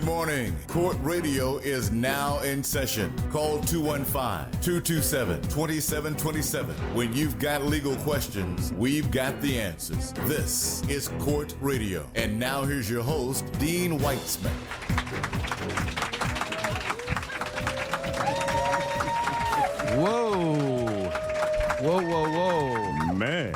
Good morning. Court Radio is now in session. Call 215 227 2727. When you've got legal questions, we've got the answers. This is Court Radio. And now here's your host, Dean Weitzman. Whoa. Whoa, whoa, whoa. Man.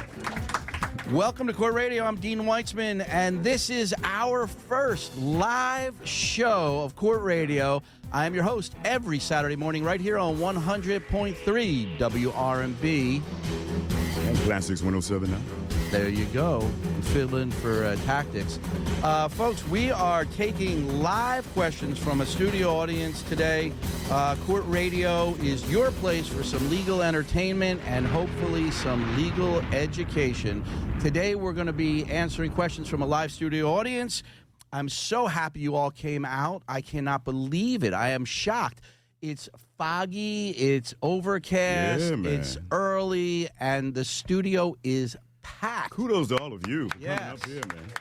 Welcome to Court Radio. I'm Dean Weitzman, and this is our first live show of Court Radio. I am your host every Saturday morning right here on 100.3 WRNB. Classics 107 now. There you go. Fill in for uh, tactics. Uh, folks, we are taking live questions from a studio audience today. Uh, Court Radio is your place for some legal entertainment and hopefully some legal education. Today, we're going to be answering questions from a live studio audience. I'm so happy you all came out. I cannot believe it. I am shocked. It's foggy, it's overcast, Yeah, man. it's early, and the studio is packed. Kudos to all of you for Yes. coming up here, man.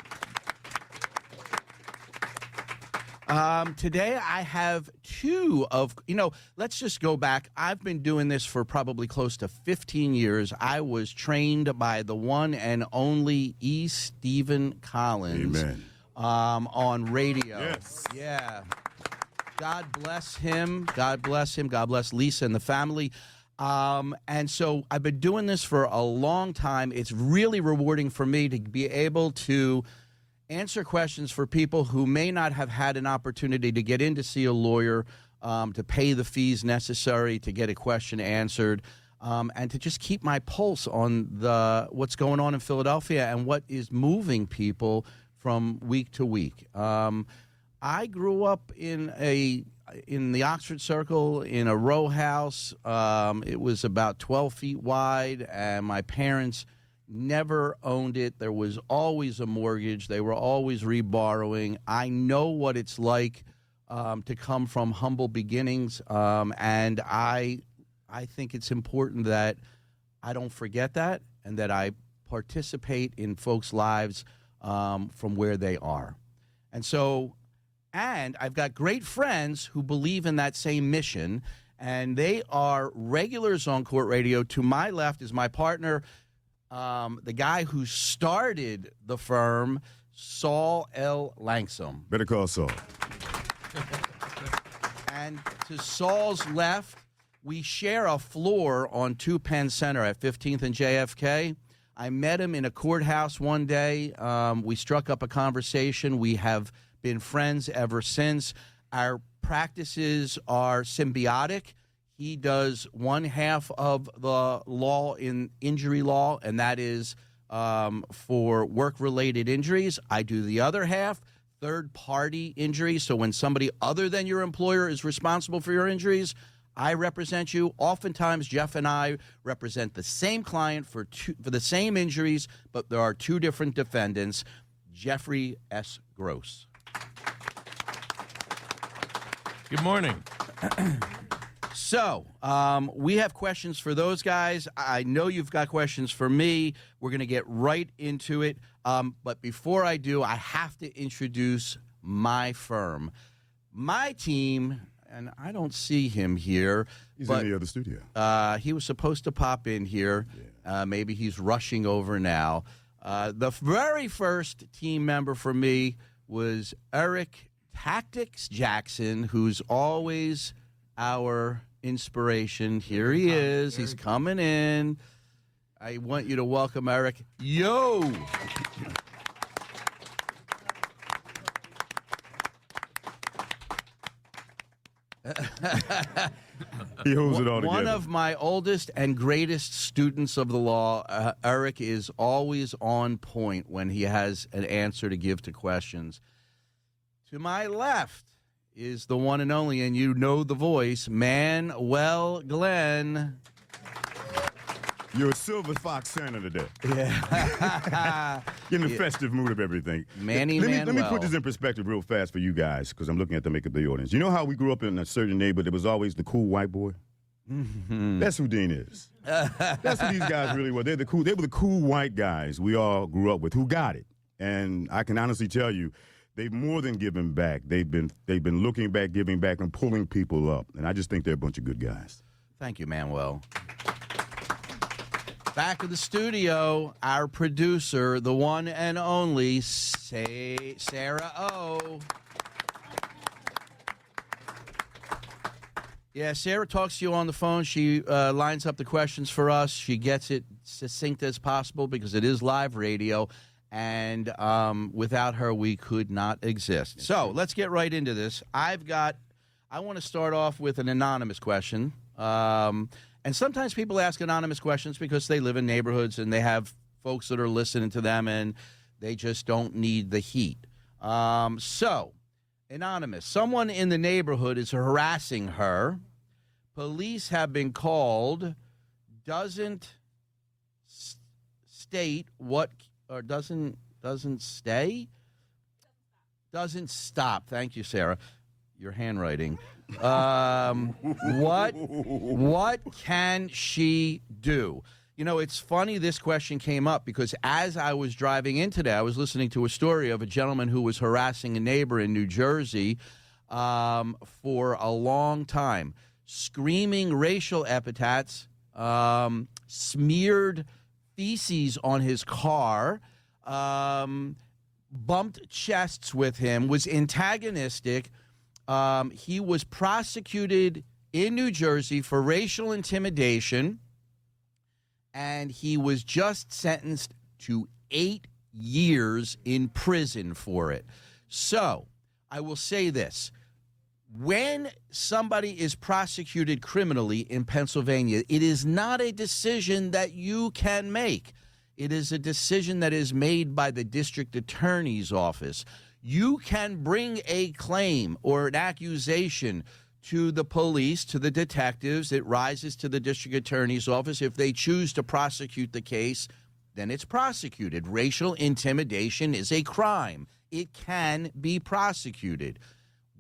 Um, today I have two of you know. Let's just go back. I've been doing this for probably close to 15 years. I was trained by the one and only E. Steven Collins. Amen. Um, on radio. Yes. Yeah. God bless him. God bless him. God bless Lisa and the family. Um, and so I've been doing this for a long time. It's really rewarding for me to be able to answer questions for people who may not have had an opportunity to get in to see a lawyer, um, to pay the fees necessary to get a question answered, um, and to just keep my pulse on the what's going on in Philadelphia and what is moving people from week to week. Um, I grew up in a in the Oxford Circle in a row house. Um, it was about 12 feet wide, and my parents never owned it. There was always a mortgage. They were always reborrowing. I know what it's like um, to come from humble beginnings, um, and I I think it's important that I don't forget that and that I participate in folks' lives um, from where they are. And so, and I've got great friends who believe in that same mission, and they are regulars on court radio. To my left is my partner, um, the guy who started the firm, Saul L. Langsam. Better call Saul. And to Saul's left, we share a floor on Two Penn Center at 15th and JFK. I met him in a courthouse one day. Um, we struck up a conversation. We have been friends ever since. Our practices are symbiotic. He does one half of the law in injury law, and that is um, for work related injuries. I do the other half, third party injuries. So when somebody other than your employer is responsible for your injuries, I represent you. Oftentimes, Jeff and I represent the same client for two, for the same injuries, but there are two different defendants. Jeffrey S. Gross. Good morning. So, um, we have questions for those guys. I know you've got questions for me. We're going to get right into it. Um, but before I do, I have to introduce my firm. My team, and I don't see him here, He's but in the other studio. uh, he was supposed to pop in here. Uh, maybe he's rushing over now. Uh, the very first team member for me was Eric Tactics Jackson, who's always our inspiration. Here he is. He's coming in. I want you to welcome Eric. Yo! He holds it all together. One of my oldest and greatest students of the law, uh, Eric, is always on point when he has an answer to give to questions. To my left is the one and only, and you know the voice, Manuel Glenn. You're a silver fox Santa today. Yeah. In the festive mood of everything. Manny let me, let me put this in perspective real fast for you guys, because I'm looking at the makeup of the audience. You know how we grew up in a certain neighborhood? There was always the cool white boy. Mm-hmm. That's who Dean is. That's who these guys really were. They're the cool. They were the cool white guys we all grew up with who got it. And I can honestly tell you, they've more than given back. They've been they've been looking back, giving back, and pulling people up. And I just think they're a bunch of good guys. Thank you, Manuel. Back in the studio, our producer, the one and only Sarah O. Yeah, Sarah talks to you on the phone. She uh, lines up the questions for us. She gets it succinct as possible because it is live radio. And um, without her, we could not exist. So let's get right into this. I've got, I want to start off with an anonymous question. Um, and sometimes people ask anonymous questions because they live in neighborhoods and they have folks that are listening to them and they just don't need the heat. Um, so, Anonymous, someone in the neighborhood is harassing her. Police have been called. Doesn't s- state what or doesn't doesn't stay. Doesn't stop. Thank you, Sarah. Your handwriting. Um, what what can she do? You know, it's funny this question came up because as I was driving in today, I was listening to a story of a gentleman who was harassing a neighbor in New Jersey um, for a long time, screaming racial epithets, um, smeared feces on his car, um, bumped chests with him, was antagonistic. Um, he was prosecuted in New Jersey for racial intimidation and he was just sentenced to eight years in prison for it. So I will say this when somebody is prosecuted criminally in Pennsylvania, it is not a decision that you can make. It is a decision that is made by the district attorney's office. You can bring a claim or an accusation to the police, to the detectives. It rises to the district attorney's office. If they choose to prosecute the case, then it's prosecuted. Racial intimidation is a crime, it can be prosecuted.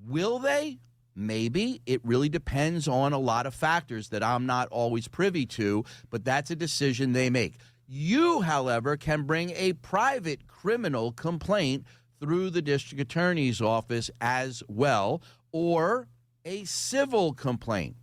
Will they? Maybe. It really depends on a lot of factors that I'm not always privy to, but that's a decision they make. You, however, can bring a private criminal complaint through the district attorney's office as well, or a civil complaint.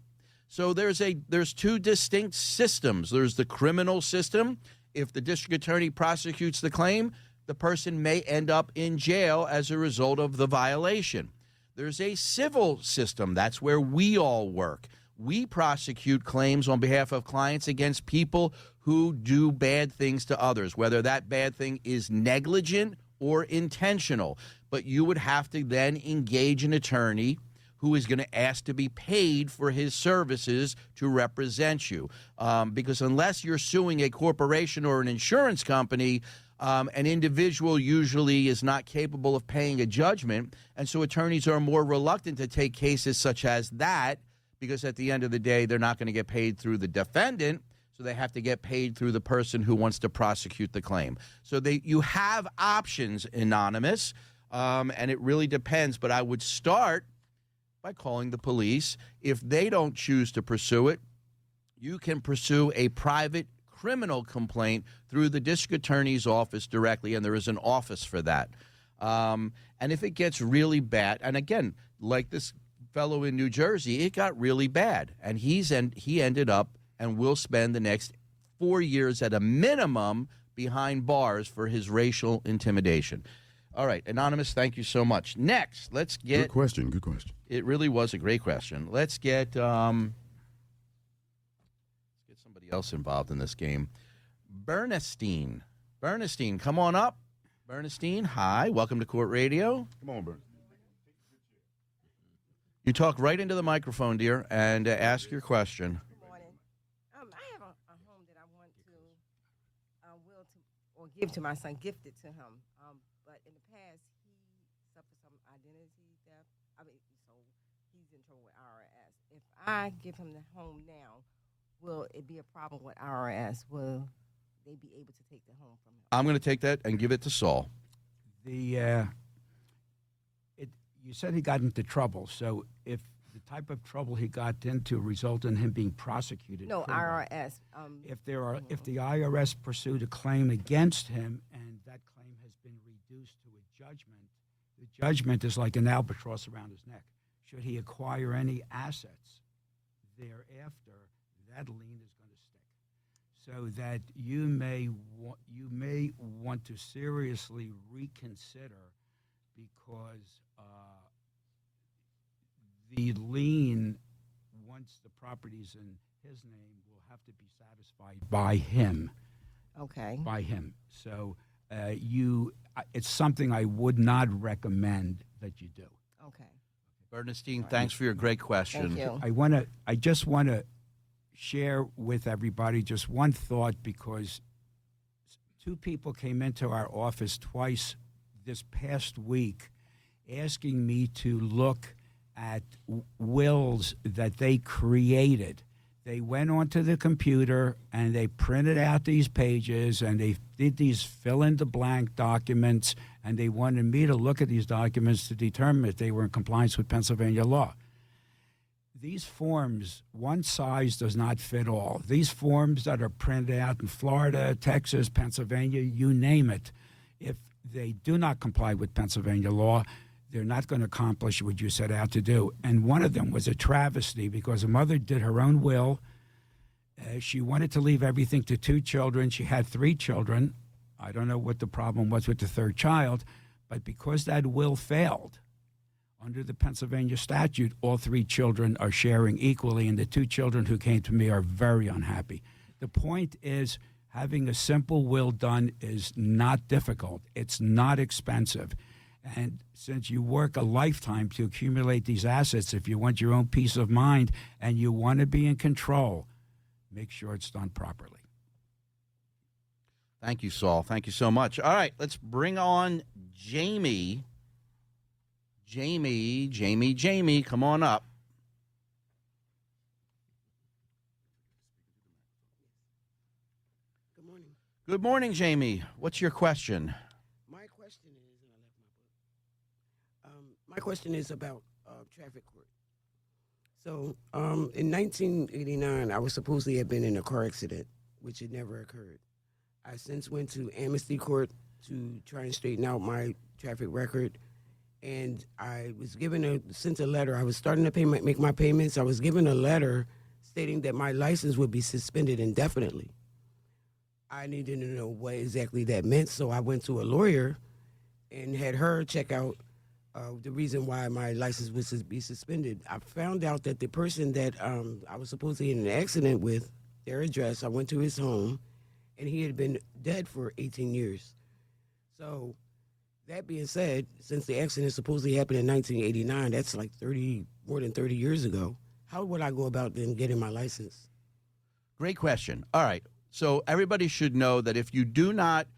So there's a there's two distinct systems. There's the criminal system. If the district attorney prosecutes the claim, the person may end up in jail as a result of the violation. There's a civil system. That's where we all work. We prosecute claims on behalf of clients against people who do bad things to others, whether that bad thing is negligent or intentional. But you would have to then engage an attorney who is going to ask to be paid for his services to represent you. Um, because unless you're suing a corporation or an insurance company, um, an individual usually is not capable of paying a judgment. And so attorneys are more reluctant to take cases such as that because at the end of the day, they're not going to get paid through the defendant. So they have to get paid through the person who wants to prosecute the claim. So they, you have options, anonymous, um, and it really depends. But I would start by calling the police. If they don't choose to pursue it, you can pursue a private criminal complaint through the district attorney's office directly, and there is an office for that. Um, and if it gets really bad, and again, like this fellow in New Jersey, it got really bad, and he's and he ended up and will spend the next four years at a minimum behind bars for his racial intimidation. All right, anonymous, thank you so much. Next, let's get Good question. Good question. It really was a great question. Let's get um, let's get somebody else involved in this game. Bernstein, Bernstein, come on up. Bernstein, hi, welcome to Court Radio. Come on, Bert. You talk right into the microphone, dear, and uh, ask your question. Good morning. Um, I have a, a home that I want to uh, will to or give to my son, gift it to him. Um, but in the past, he suffered some identity theft. I mean, so he's in trouble with IRS. If I give him the home now, will it be a problem with IRS? Will they be able to take the home from him? I'm going to take that and give it to Saul. the uh, it you said he got into trouble. So if the type of trouble he got into resulted in him being prosecuted, No, criminally, IRS. Um, If there are if the IRS pursued a claim against him and that claim has been reduced to a judgment, The judgment is like an albatross around his neck. Should he acquire any assets thereafter, that lien is going to stick. So that you may wa- you may want to seriously reconsider because uh, the lien, once the property's in his name, will have to be satisfied by him Okay. by him. So uh, you, I- it's something I would not recommend that you do. Okay. Bernstein, thanks for your great question. Thank you. I want to, I just want to share with everybody just one thought because two people came into our office twice this past week asking me to look at wills that they created. They went onto the computer and they printed out these pages and they did these fill in the blank documents and they wanted me to look at these documents to determine if they were in compliance with Pennsylvania law these forms, one size does not fit all. These forms that are printed out in Florida, Texas, Pennsylvania, you name it, if they do not comply with Pennsylvania law, they're not going to accomplish what you set out to do. And one of them was a travesty because a mother did her own will. Uh, she wanted to leave everything to two children. She had three children. I don't know what the problem was with the third child, but because that will failed, under the Pennsylvania statute, all three children are sharing equally, and the two children who came to me are very unhappy. The point is, having a simple will done is not difficult, it's not expensive. And since you work a lifetime to accumulate these assets, if you want your own peace of mind and you want to be in control, make sure it's done properly. Thank you, Saul. Thank you so much. All right, let's bring on Jamie. Jamie, Jamie, Jamie, come on up. Good morning. Good morning, Jamie. What's your question? My question is, and I left my book. Um, my question is about uh, traffic court. So, um, in 1989, I was supposedly have been in a car accident, which had never occurred. I since went to Amnesty Court to try and straighten out my traffic record, and I was given a sent a letter. I was starting to pay my, make my payments. I was given a letter stating that my license would be suspended indefinitely. I needed to know what exactly that meant, so I went to a lawyer and had her check out uh, the reason why my license was to be suspended. I found out that the person that um, I was supposedly in an accident with, their address, I went to his home, and he had been dead for 18 years. So, that being said, since the accident supposedly happened in 1989, that's like 30, more than 30 years ago. How would I go about then getting my license? Great question. All right. So everybody should know that if you do not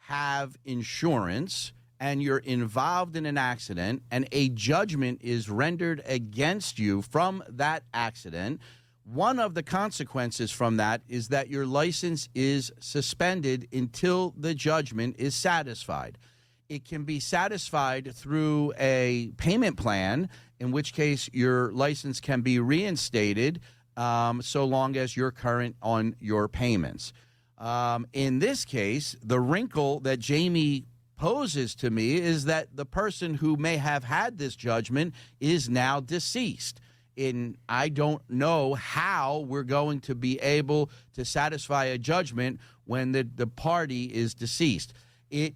have insurance and you're involved in an accident and a judgment is rendered against you from that accident, one of the consequences from that is that your license is suspended until the judgment is satisfied. It can be satisfied through a payment plan, in which case your license can be reinstated um, so long as you're current on your payments. Um, in this case, the wrinkle that Jamie poses to me is that the person who may have had this judgment is now deceased. In I don't know how we're going to be able to satisfy a judgment when the, the party is deceased. It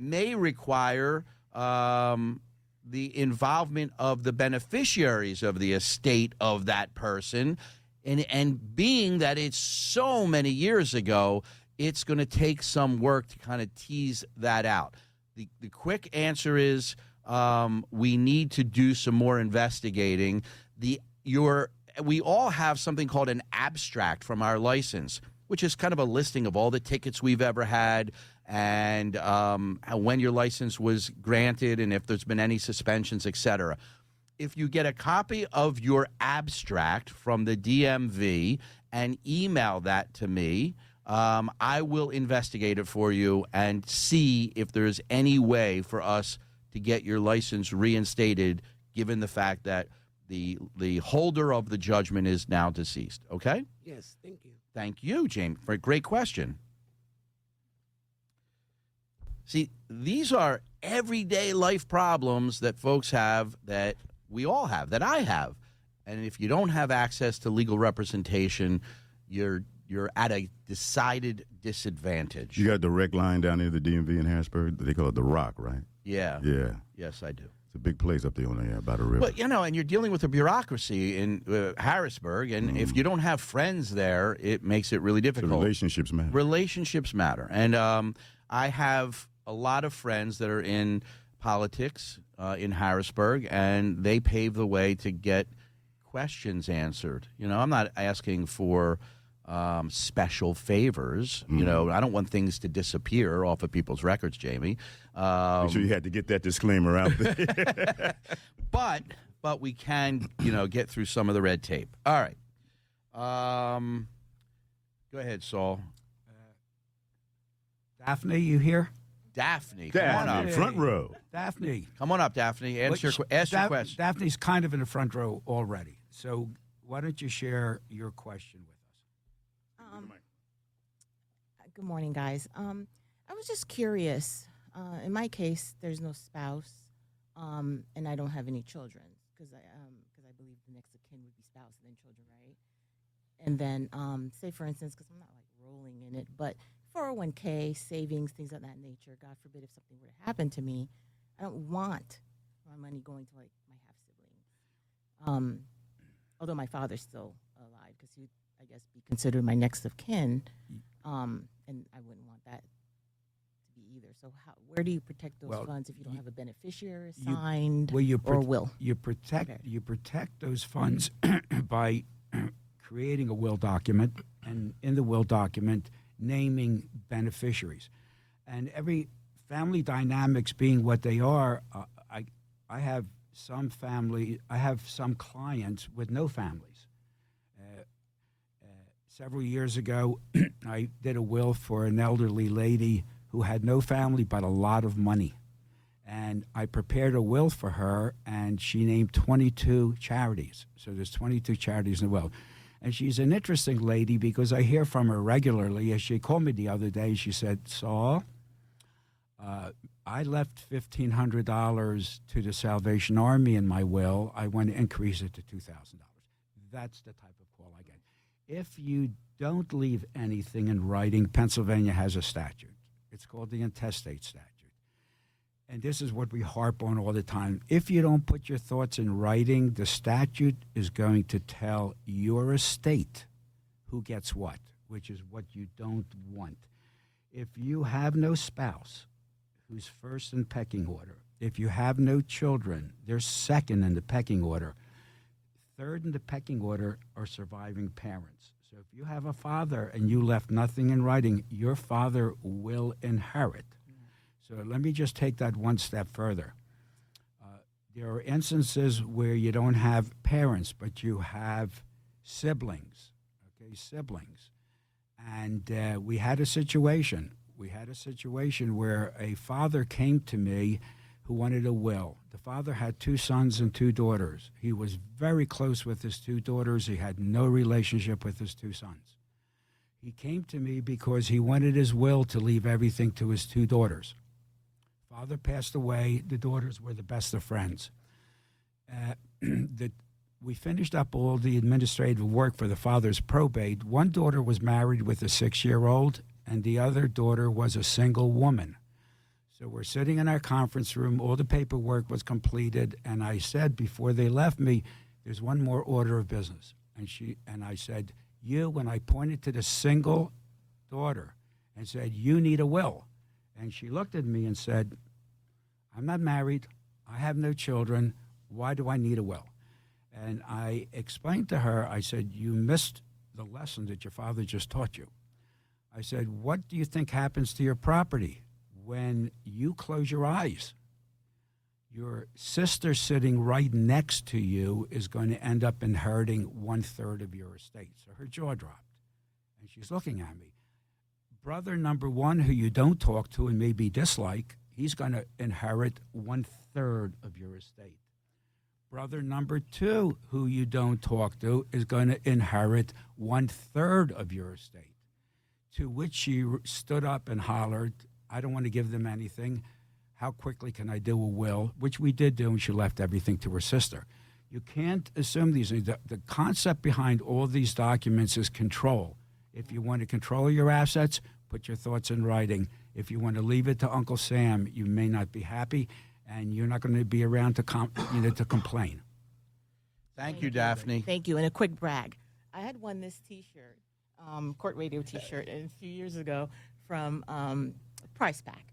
may require um, the involvement of the beneficiaries of the estate of that person. And, and being that it's so many years ago, it's going to take some work to kind of tease that out. The, the quick answer is um, we need to do some more investigating. The your we all have something called an abstract from our license, which is kind of a listing of all the tickets we've ever had and um, when your license was granted and if there's been any suspensions, et cetera. If you get a copy of your abstract from the DMV and email that to me, um, I will investigate it for you and see if there's any way for us to get your license reinstated, given the fact that the the holder of the judgment is now deceased. Okay. Yes, thank you. Thank you, James, for a great question. See, these are everyday life problems that folks have that we all have, that I have. And if you don't have access to legal representation, you're you're at a decided disadvantage. You got a direct line down there, the DMV in Harrisburg. They call it the Rock, right? yeah. Yeah, Yes, I do. it's a big place up there on there by the river. But you know, and you're dealing with a bureaucracy in uh, Harrisburg, and if you don't have friends there, it makes it really the difficult. relationships matter. relationships matter and um, i have a lot of friends that are in politics uh, in harrisburg and they pave the way to get questions answered. You know i'm not asking for um, special favors you know. I don't want things to disappear off of people's records jamie. Um, Make sure you had to get that disclaimer out there. but but we can you know get through some of the red tape. All right. Um, go ahead saul. Daphne, you here? Daphne come on up Daphne, front row. Daphne. Come on up, Daphne. Answer your, que- ask your Daph- question. Daphne's kind of in the front row already. So why don't you share your question with us? Um, good morning, guys. Um, I was just curious. Uh, in my case, there's no spouse, um, and I don't have any children because I because I believe the next of kin would be spouse and then children, right? And then, um, say for instance, because I'm not like rolling in it, but 401k savings, things of that nature. God forbid if something were to happen to me, I don't want my money going to like my half siblings. Um, although my father's still alive, because he, I guess, be considered my next of kin, um, and I wouldn't want that to be either. So, how, where do you protect those Well, funds if you don't you- have a beneficiary you- assigned Well, you or will? you protect Okay. you protect those funds by creating a will document, and in the will document, naming beneficiaries, and every family dynamics being what they are. Uh, I I have some family. I have some clients with no families. Uh, uh, several years ago, I did a will for an elderly lady who had no family but a lot of money and I prepared a will for her, and she named 22 charities. So there's 22 charities in the will. And she's an interesting lady because I hear from her regularly. As she called me the other day, she said, Saul, uh, I left $1,500 to the Salvation Army in my will. I want to increase it to $2,000. That's the type of call I get. If you don't leave anything in writing, Pennsylvania has a statute. It's called the intestate statute and this is what we harp on all the time. If you don't put your thoughts in writing, the statute is going to tell your estate who gets what, which is what you don't want. If you have no spouse who's first in pecking order, if you have no children, they're second in the pecking order. Third in the pecking order are surviving parents. So if you have a father and you left nothing in writing, your father will inherit. So let me just take that one step further. Uh, there are instances where you don't have parents, but you have siblings. Okay, siblings. And uh, we had a situation. We had a situation where a father came to me who wanted a will. The father had two sons and two daughters. He was very close with his two daughters. He had no relationship with his two sons. He came to me because he wanted his will to leave everything to his two daughters. Father passed away. The daughters were the best of friends. Uh, the, we finished up all the administrative work for the father's probate. One daughter was married with a six year old, and the other daughter was a single woman. So we're sitting in our conference room. All the paperwork was completed, and I said before they left me, "There's one more order of business." And she and I said, "You." When I pointed to the single daughter and said, "You need a will," and she looked at me and said, "I'm not married. I have no children. Why do I need a will?" And I explained to her. I said, "You missed the lesson that your father just taught you." I said, "What do you think happens to your property?" when you close your eyes, your sister sitting right next to you is going to end up inheriting one third of your estate. So her jaw dropped. And she's looking at me. Brother number one, who you don't talk to and maybe dislike, he's going to inherit one third of your estate. Brother number two, who you don't talk to, is going to inherit one third of your estate. To which she stood up and hollered, I don't want to give them anything. how quickly can I do a will, which we did do, and she left everything to her sister. You can't assume these things. The, the concept behind all these documents is control. If you want to control your assets, put your thoughts in writing. If you want to leave it to Uncle Sam, you may not be happy, and you're not going to be around to com- you know to complain. Thank you, Daphne. Thank you. And a quick brag. I had won this T-shirt, um, Court Radio T-shirt, a few years ago from um, Price Pack,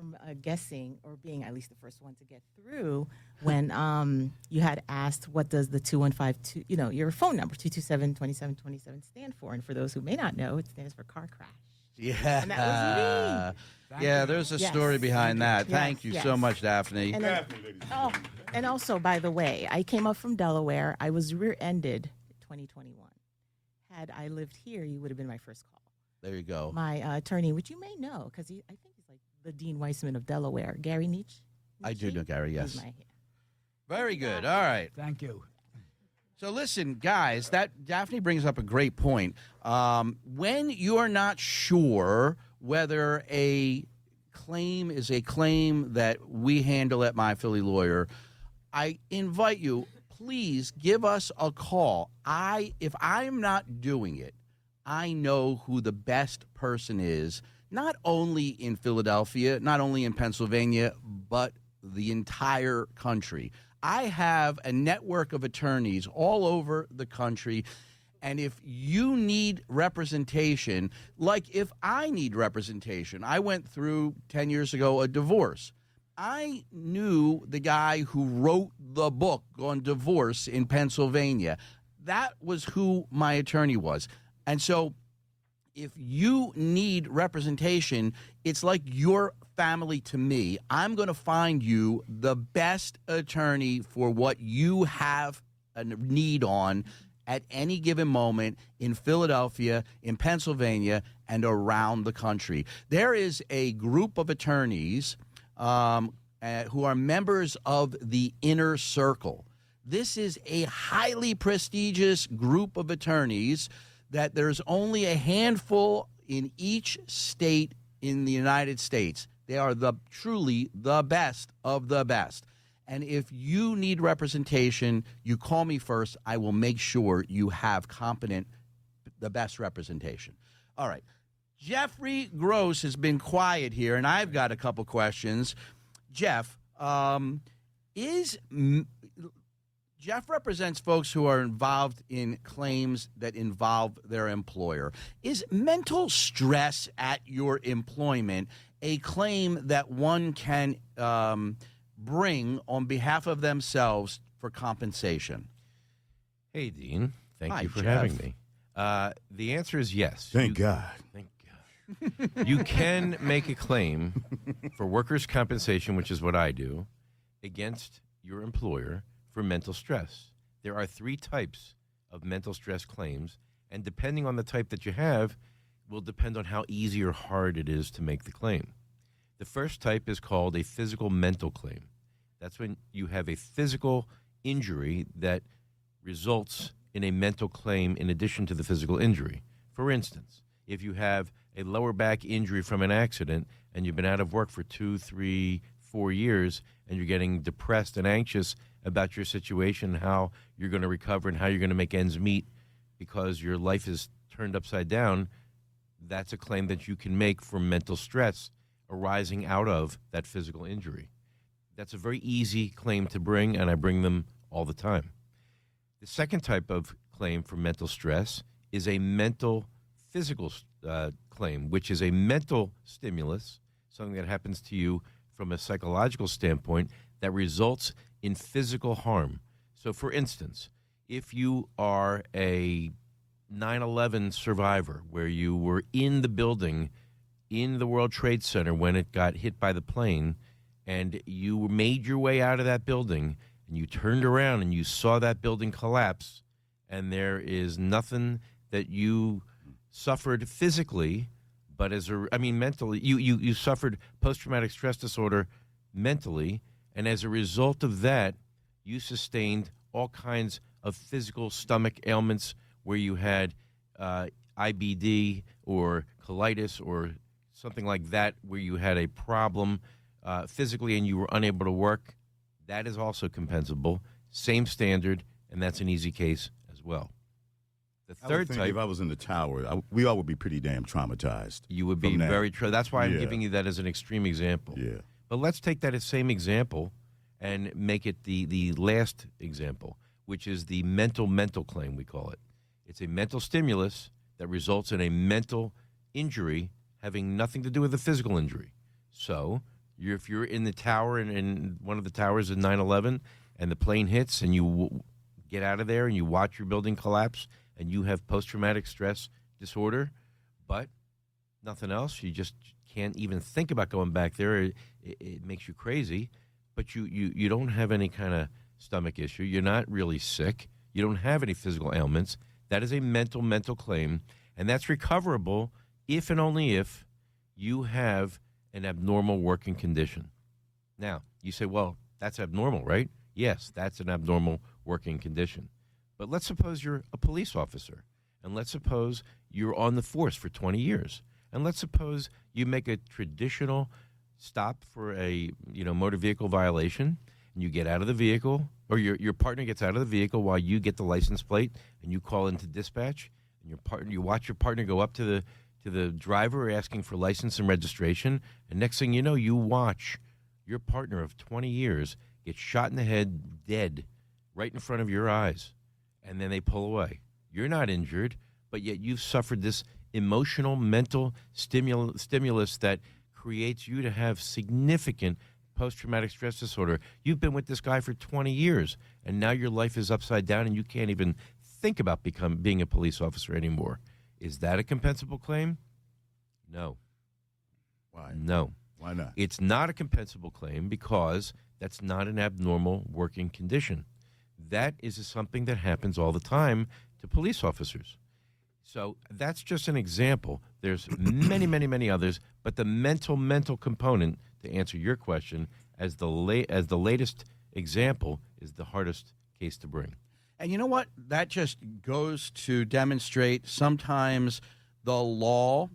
from uh, guessing or being at least the first one to get through when um, you had asked what does the 2152, you know, your phone number 227-2727 stand for, and for those who may not know, it stands for car crash. Yeah. And that was Thank Yeah, there's a Yes. story behind that. Yes, Thank you yes. so much, Daphne. And then- oh, and also, by the way, I came up from Delaware. I was rear-ended 2021. Had I lived here, you would have been my first call. there you go. my uh, attorney, which you may know because I think he's like the Dean Weitzman of Delaware, Gary Nitsche. I do know Gary, yes. He's my- Very good. All right. Thank you. So listen, guys, that Daphne brings up a great point. Um, when you're not sure whether a claim is a claim that we handle at my Philly lawyer, I invite you, please give us a call. I if I'm not doing it, I know who the best person is, not only in Philadelphia, not only in Pennsylvania, but the entire country. I have a network of attorneys all over the country. And if you need representation, like if I need representation, I went through 10 years ago a divorce. I knew the guy who wrote the book on divorce in Pennsylvania. That was who my attorney was. And so if you need representation, it's like your family to me. I'm going to find you the best attorney for what you have a need on at any given moment in Philadelphia, in Pennsylvania, and around the country. There is a group of attorneys um, uh, who are members of the inner circle. This is a highly prestigious group of attorneys that there's only a handful in each state in the United States. They are the truly the best of the best. And if you need representation, you call me first. I will make sure you have competent, the best representation. All right. Jeffrey Gross has been quiet here, and I've got a couple questions. Jeff, um, is Jeff represents folks who are involved in claims that involve their employer. Is mental stress at your employment a claim that one can um, bring on behalf of themselves for compensation? Hey, Dean. Thank Hi, you for Jeff. having me. Uh, the answer is yes. Thank You- God. Thank God. you can make a claim for workers' compensation, which is what I do, against your employer for mental stress. There are three types of mental stress claims, and depending on the type that you have, will depend on how easy or hard it is to make the claim. The first type is called a physical mental claim. That's when you have a physical injury that results in a mental claim in addition to the physical injury. For instance, if you have a lower back injury from an accident and you've been out of work for two, three, four years and you're getting depressed and anxious about your situation, how you're going to recover and how you're going to make ends meet because your life is turned upside down, that's a claim that you can make for mental stress arising out of that physical injury. That's a very easy claim to bring, and I bring them all the time. The second type of claim for mental stress is a mental physical uh, claim, which is a mental stimulus, something that happens to you from a psychological standpoint that results in physical harm. So, for instance, if you are a 9 11 survivor where you were in the building in the World Trade Center when it got hit by the plane, and you made your way out of that building and you turned around and you saw that building collapse, and there is nothing that you suffered physically, but as a, I mean, mentally, you, you, you suffered post traumatic stress disorder mentally, and as a result of that, you sustained all kinds of physical stomach ailments where you had uh, IBD or colitis or something like that, where you had a problem uh, physically and you were unable to work, that is also compensable. Same standard, and that's an easy case as well. The I third think type, if I was in the tower, I, we all would be pretty damn traumatized. you would be very true. That's why I'm Yeah. giving you that as an extreme example. Yeah. But let's take that same example and make it the, the last example, which is the mental mental claim, we call it. It's a mental stimulus that results in a mental injury having nothing to do with a physical injury. So you're, if you're in the tower and in one of the towers in 9 11 and the plane hits and you w- get out of there and you watch your building collapse and you have post traumatic stress disorder, but nothing else. You just can't even think about going back there. It, it, makes you crazy, but you, you, you don't have any kind of stomach issue. You're not really sick. You don't have any physical ailments. That is a mental, mental claim, and that's recoverable if and only if you have an abnormal working condition. Now, you say, well, that's abnormal, right? Yes, that's an abnormal working condition. But let's suppose you're a police officer, and let's suppose you're on the force for 20 years, and let's suppose you make a traditional stop for a you know motor vehicle violation, and you get out of the vehicle, or your your partner gets out of the vehicle while you get the license plate, and you call into dispatch, and your partner you watch your partner go up to the to the driver asking for license and registration, and next thing you know, you watch your partner of 20 years get shot in the head, dead, right in front of your eyes, and then they pull away. You're not injured, but yet you've suffered this emotional, mental stimul- stimulus that creates you to have significant post traumatic stress disorder. You've been with this guy for 20 years, and now your life is upside down, and you can't even think about become, being a police officer anymore. Is that a compensable claim? No. Why? No. Why not? It's not a compensable claim because that's not an abnormal working condition. That is something that happens all the time to police officers. So that's just an example. There's many, many, many others, but the mental, mental component to answer your question as the la- as the latest example is the hardest case to bring. And you know what? That just goes to demonstrate sometimes the law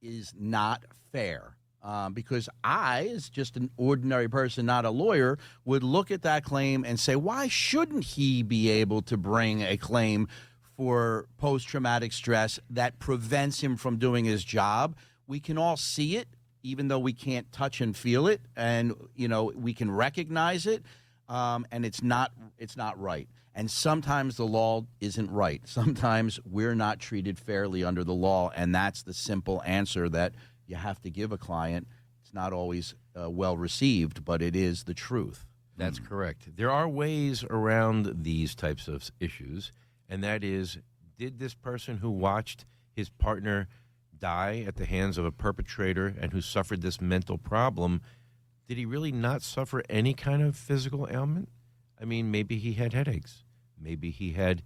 is not fair. Um, because I, as just an ordinary person, not a lawyer, would look at that claim and say, why shouldn't he be able to bring a claim for post traumatic stress that prevents him from doing his job? We can all see it, even though we can't touch and feel it, and you know we can recognize it, um, and it's not it's not right. And sometimes the law isn't right. Sometimes we're not treated fairly under the law, and that's the simple answer that you have to give a client. It's not always uh, well received, but it is the truth. That's correct. There are ways around these types of issues, and that is did this person who watched his partner die at the hands of a perpetrator and who suffered this mental problem, did he really not suffer any kind of physical ailment? I mean, maybe he had headaches. Maybe he had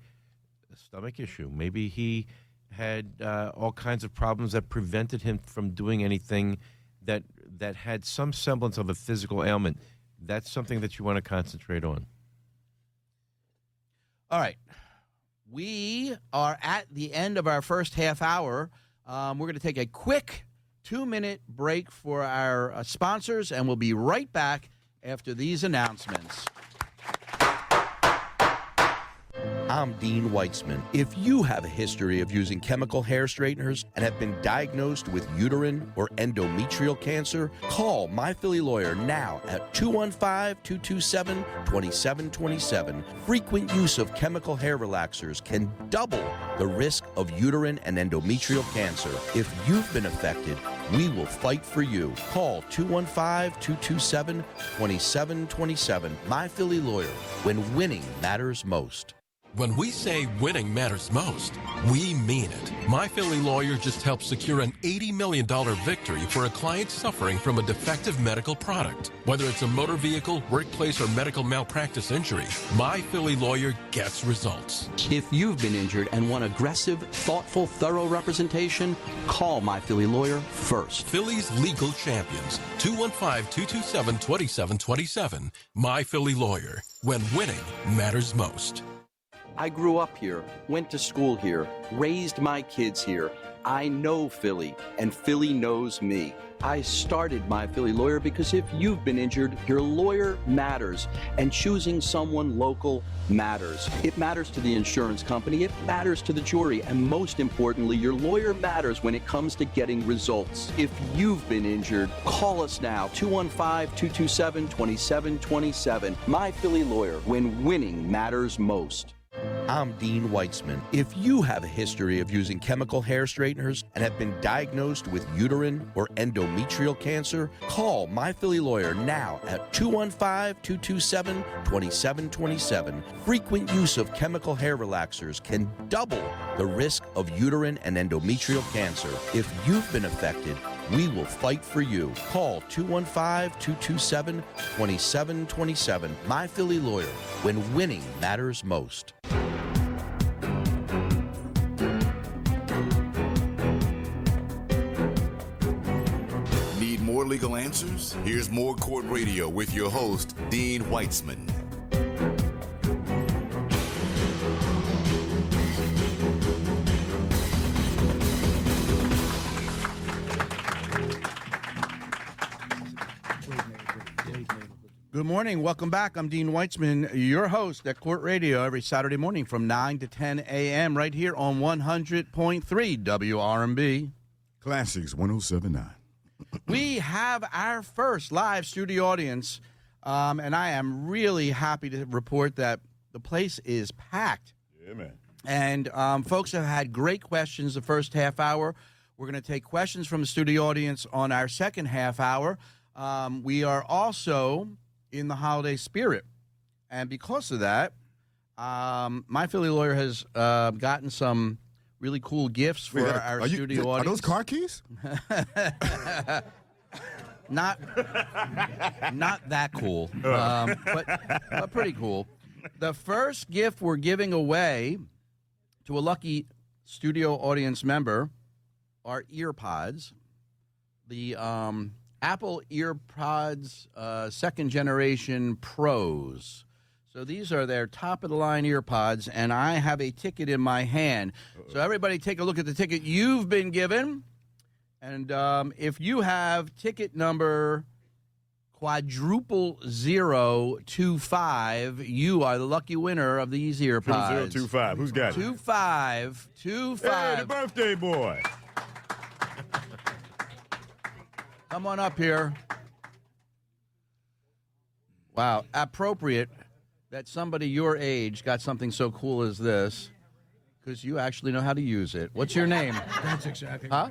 a stomach issue. Maybe he had uh, all kinds of problems that prevented him from doing anything that that had some semblance of a physical ailment. That's something that you want to concentrate on. All right. We are at the end of our first half hour. Um, we're going to take a quick two minute break for our uh, sponsors, and we'll be right back after these announcements. I'm Dean Weitzman. If you have a history of using chemical hair straighteners and have been diagnosed with uterine or endometrial cancer, call My Philly Lawyer now at 215 227 2727. Frequent use of chemical hair relaxers can double the risk of uterine and endometrial cancer. If you've been affected, we will fight for you. Call 215 227 2727. My Philly Lawyer, when winning matters most. When we say winning matters most, we mean it. My Philly lawyer just helped secure an $80 million victory for a client suffering from a defective medical product. Whether it's a motor vehicle, workplace, or medical malpractice injury, My Philly lawyer gets results. If you've been injured and want aggressive, thoughtful, thorough representation, call My Philly Lawyer first. Philly's legal champions. 215-227-2727. My Philly lawyer. When winning matters most. I grew up here, went to school here, raised my kids here. I know Philly, and Philly knows me. I started My Philly Lawyer because if you've been injured, your lawyer matters, and choosing someone local matters. It matters to the insurance company, it matters to the jury, and most importantly, your lawyer matters when it comes to getting results. If you've been injured, call us now 215 227 2727. My Philly Lawyer, when winning matters most. I'm Dean Weitzman. If you have a history of using chemical hair straighteners and have been diagnosed with uterine or endometrial cancer, call My Philly Lawyer now at 215 227 2727. Frequent use of chemical hair relaxers can double the risk of uterine and endometrial cancer. If you've been affected, we will fight for you. Call 215 227 2727. My Philly Lawyer, when winning matters most. Legal answers? Here's more Court Radio with your host, Dean Weitzman. Good morning. Welcome back. I'm Dean Weitzman, your host at Court Radio every Saturday morning from 9 to 10 a.m. right here on 100.3 WRNB. Classics 1079. We have our first live studio audience, um, and I am really happy to report that the place is packed. Yeah, man. And um, folks have had great questions the first half hour. We're going to take questions from the studio audience on our second half hour. Um, we are also in the holiday spirit. And because of that, um, my Philly lawyer has uh, gotten some really cool gifts for Wait, our are you- studio are audience. those car keys? not not that cool, um, but but pretty cool. The first gift we're giving away to a lucky studio audience member are earpods, the um, Apple EarPods uh, second generation Pros. So these are their top of the line earpods, and I have a ticket in my hand. So everybody, take a look at the ticket you've been given. And um, if you have ticket number quadruple zero two five, you are the lucky winner of these earpods. 0025. Who's got it? Two five two Hey, the birthday boy. Come on up here. Wow, appropriate that somebody your age got something so cool as this, because you actually know how to use it. What's your name? That's exactly. Huh?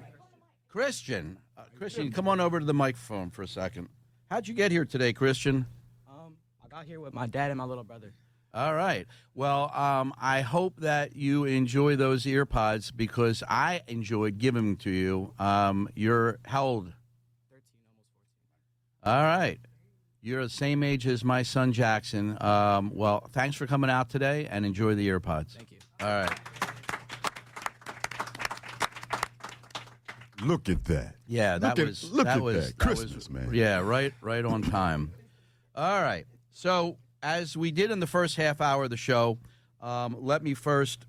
Christian. Uh, Christian, come on over to the microphone for a second. How'd you get here today, Christian? Um, I got here with my dad and my little brother. All right. Well, um, I hope that you enjoy those earpods because I enjoyed giving them to you. Um, you're how old? 13, almost 14. All right. You're the same age as my son Jackson. Um, well, thanks for coming out today and enjoy the earpods. Thank you. All right. Look at that. Yeah, that Look at- was look that at was that. Christmas, was, man. Yeah, right, right on time. All right. So as we did in the first half hour of the show, um, let me first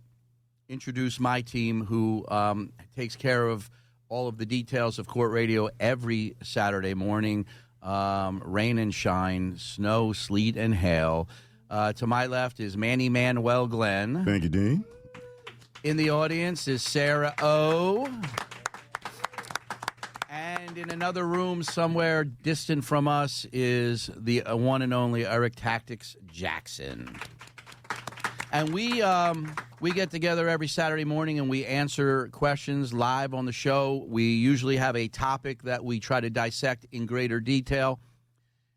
introduce my team, who um, takes care of all of the details of court radio every Saturday morning, um, rain and shine, snow, sleet, and hail. Uh, to my left is Manny Manuel Glenn. Thank you, Dean. In the audience is Sarah O. And in another room somewhere distant from us is the uh, one and only Eric Tactics Jackson. And we um, we get together every Saturday morning and we answer questions live on the show. We usually have a topic that we try to dissect in greater detail.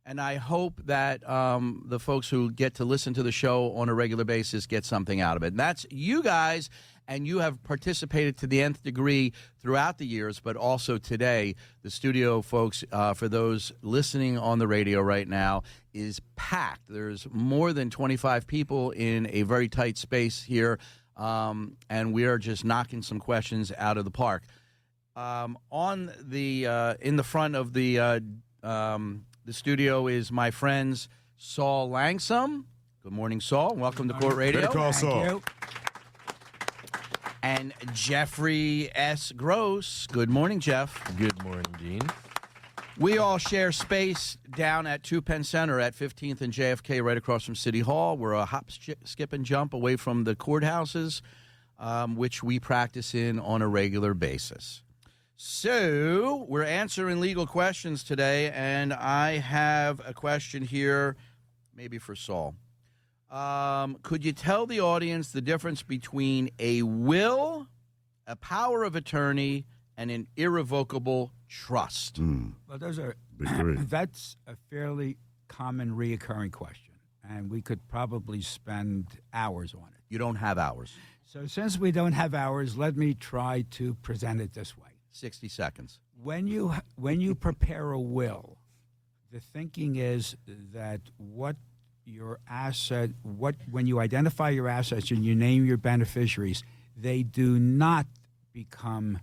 And I hope that um, the folks who get to listen to the show on a regular basis get something out of it. And that's you guys, and you have participated to the nth degree throughout the years, but also today. The studio folks, uh, for those listening on the radio right now, is packed. There's more than 25 people in a very tight space here, um, and we are just knocking some questions out of the park. Um, on the uh, in the front of the uh, um, the studio is my friends Saul Langsam. Good morning, Saul. Welcome to Court Radio. Better call Saul. And Jeffrey S. Gross. Good morning, Jeff. Good morning, Dean. We all share space down at Two Penn Center at 15th and JFK, right across from City Hall. We're a hop, skip, and jump away from the courthouses, um, which we practice in on a regular basis. So, we're answering legal questions today, and I have a question here, maybe for Saul. Um, could you tell the audience the difference between a will, a power of attorney, and an irrevocable trust? Well, those are that's a fairly common reoccurring question, and we could probably spend hours on it. You don't have hours. So, since we don't have hours, let me try to present it this way. 60 seconds. When you when you prepare a will, the thinking is that what your asset, what when you identify your assets and you name your beneficiaries, they do not become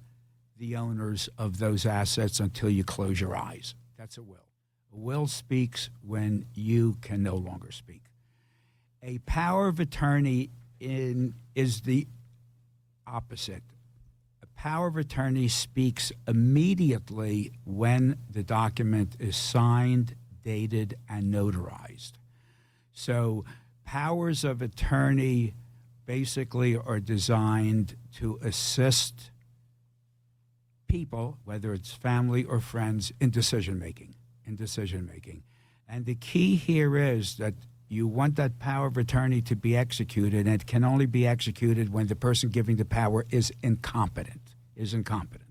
the owners of those assets until you close your eyes. That's a will. A will speaks when you can no longer speak. A power of attorney in is the opposite. A power of attorney speaks immediately when the document is signed, dated, and notarized. So, powers of attorney basically are designed to assist people, whether it's family or friends, in decision making. In decision making. And the key here is that you want that power of attorney to be executed, and it can only be executed when the person giving the power is incompetent. Is incompetent.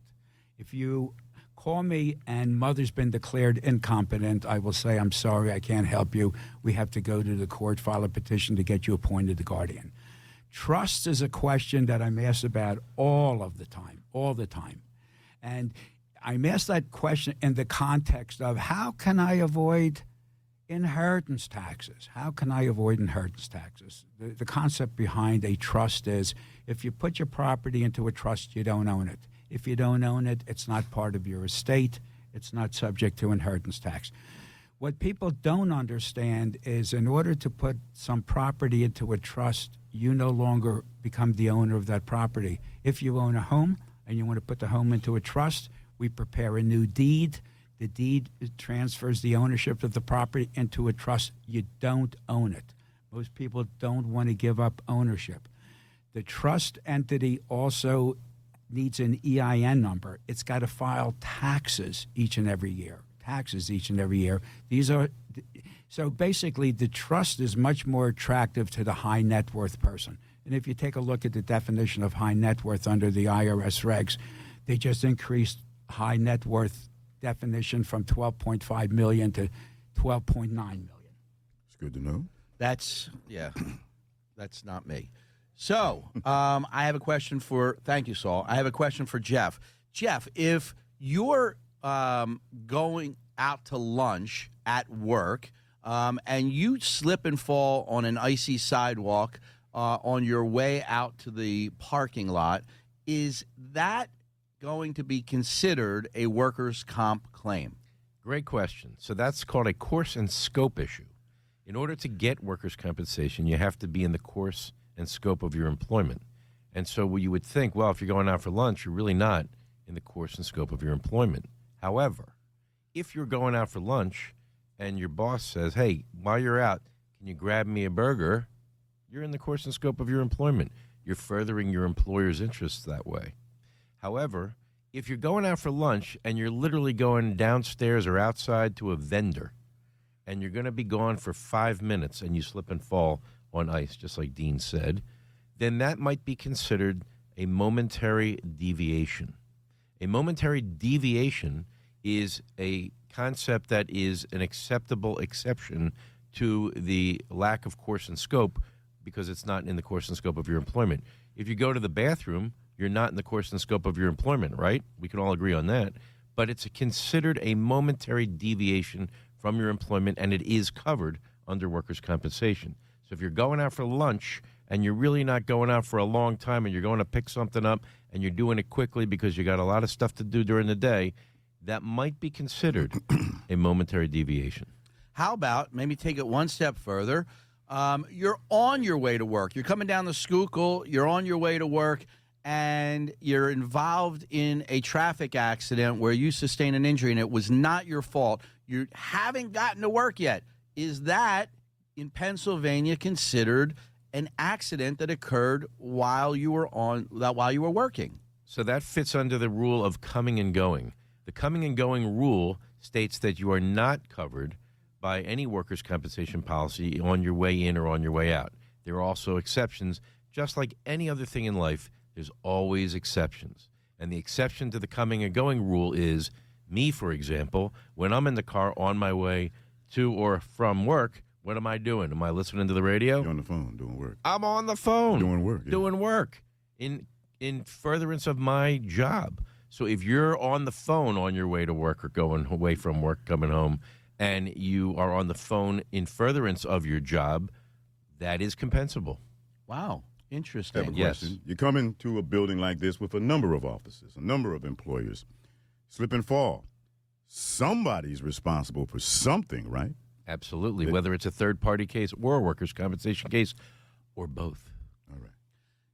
If you call me and mother's been declared incompetent, I will say, I'm sorry, I can't help you. We have to go to the court, file a petition to get you appointed the guardian. Trust is a question that I'm asked about all of the time, all the time. And I'm asked that question in the context of how can I avoid inheritance taxes? How can I avoid inheritance taxes? The, the concept behind a trust is if you put your property into a trust, you don't own it. If you don't own it, it's not part of your estate, it's not subject to inheritance tax. What people don't understand is in order to put some property into a trust, you no longer become the owner of that property. If you own a home and you want to put the home into a trust, we prepare a new deed. The deed transfers the ownership of the property into a trust. You don't own it. Most people don't want to give up ownership. The trust entity also needs an EIN number. It's got to file taxes each and every year. Taxes each and every year. These are so basically the trust is much more attractive to the high net worth person. And if you take a look at the definition of high net worth under the IRS regs, they just increased high net worth definition from 12.5 million to 12.9 million. It's good to know. That's, yeah, that's not me. So um, I have a question for, thank you, Saul. I have a question for Jeff. Jeff, if you're um, going out to lunch at work um, and you slip and fall on an icy sidewalk uh, on your way out to the parking lot, is that going to be considered a workers' comp claim? Great question. So that's called a course and scope issue. In order to get workers' compensation, you have to be in the course and scope of your employment. And so you would think, well, if you're going out for lunch, you're really not in the course and scope of your employment. However, if you're going out for lunch and your boss says, hey, while you're out, can you grab me a burger? You're in the course and scope of your employment. You're furthering your employer's interests that way. However, if you're going out for lunch and you're literally going downstairs or outside to a vendor and you're going to be gone for five minutes and you slip and fall on ice, just like Dean said, then that might be considered a momentary deviation. A momentary deviation is a concept that is an acceptable exception to the lack of course and scope because it's not in the course and scope of your employment. If you go to the bathroom, you're not in the course and scope of your employment, right? We can all agree on that. But it's considered a momentary deviation from your employment and it is covered under workers' compensation. So if you're going out for lunch and you're really not going out for a long time and you're going to pick something up and you're doing it quickly because you got a lot of stuff to do during the day, that might be considered a momentary deviation. How about maybe take it one step further? Um, you're on your way to work. You're coming down the Schuylkill. You're on your way to work, and you're involved in a traffic accident where you sustain an injury and it was not your fault, you haven't gotten to work yet. Is that in Pennsylvania considered an accident that occurred while you were on that while you were working? So that fits under the rule of coming and going. The coming and going rule states that you are not covered by any workers' compensation policy on your way in or on your way out. There are also exceptions. Just like any other thing in life, there's always exceptions. And the exception to the coming and going rule is me, for example, when I'm in the car on my way to or from work, what am I doing? Am I listening to the radio? You're on the phone doing work. I'm on the phone Doing work. yeah. doing work in in furtherance of my job. So if you're on the phone on your way to work or going away from work, coming home, and you are on the phone in furtherance of your job, that is compensable. Wow, I have interesting. a Yes. question. You come into a building like this with a number of offices, a number of employers. Slip and fall. Somebody's responsible for something, right? Absolutely. But- Whether it's a third party case or a workers' compensation case or both. All right.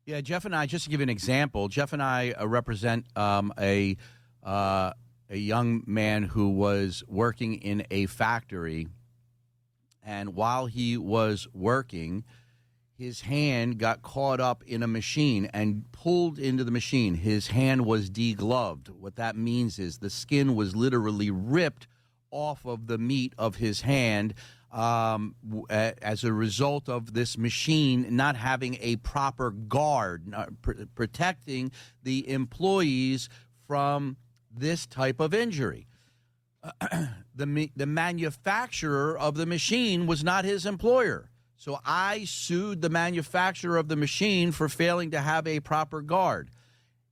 Yeah, Jeff and I, just to give you an example, Jeff and I uh, represent um, a uh, a young man who was working in a factory, and while he was working, his hand got caught up in a machine and pulled into the machine. His hand was degloved. What that means is the skin was literally ripped off of the meat of his hand um, as a result of this machine not having a proper guard, not pr- protecting the employees from this type of injury. the the manufacturer of the machine was not his employer. So I sued the manufacturer of the machine for failing to have a proper guard.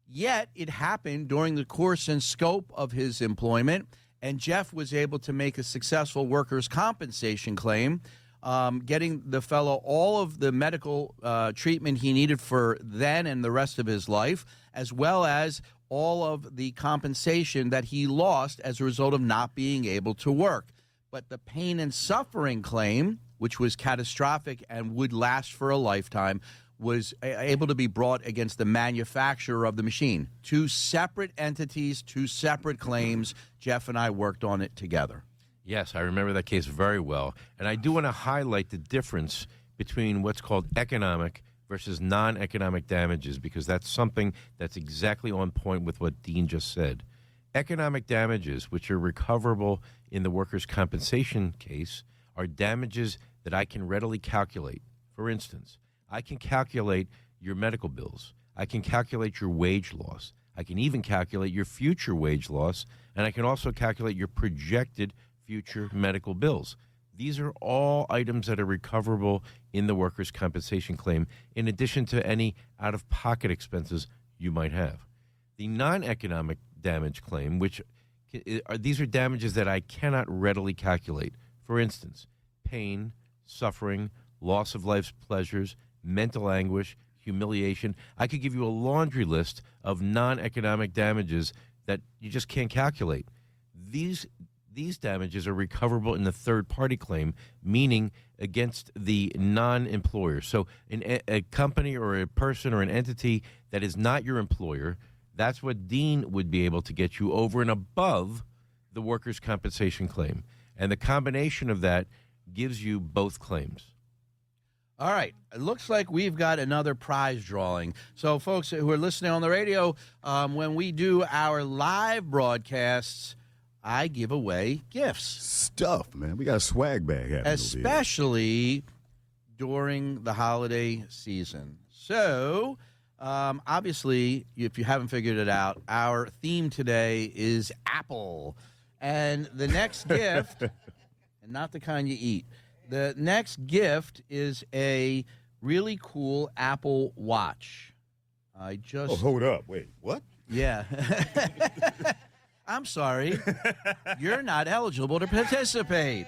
Yet it happened during the course and scope of his employment, and Jeff was able to make a successful workers' compensation claim, um, getting the fellow all of the medical uh, treatment he needed for then and the rest of his life, as well as all of the compensation that he lost as a result of not being able to work. But the pain and suffering claim, which was catastrophic and would last for a lifetime, was able to be brought against the manufacturer of the machine. Two separate entities, two separate claims. Jeff and I worked on it together. Yes, I remember that case very well. And I do want to highlight the difference between what's called economic versus non economic damages because that's something that's exactly on point with what Dean just said. Economic damages, which are recoverable in the workers' compensation case, are damages that I can readily calculate. For instance, I can calculate your medical bills, I can calculate your wage loss, I can even calculate your future wage loss, and I can also calculate your projected future medical bills. These are all items that are recoverable in the workers' compensation claim, in addition to any out of pocket expenses you might have. The non economic damage claim, which are, these are damages that I cannot readily calculate. For instance, pain, suffering, loss of life's pleasures, mental anguish, humiliation. I could give you a laundry list of non economic damages that you just can't calculate. These these damages are recoverable in the third party claim, meaning against the non employer. So, a company or a person or an entity that is not your employer, that's what Dean would be able to get you over and above the workers' compensation claim. And the combination of that gives you both claims. All right. It looks like we've got another prize drawing. So, folks who are listening on the radio, um, when we do our live broadcasts, I give away gifts. Stuff, man. We got a swag bag happening over especially during the holiday season. So, um, obviously, if you haven't figured it out, our theme today is Apple. And the next gift, and not the kind you eat, the next gift is a really cool Apple Watch. I just. Oh, hold up. Wait, what? Yeah. I'm sorry. You're not eligible to participate.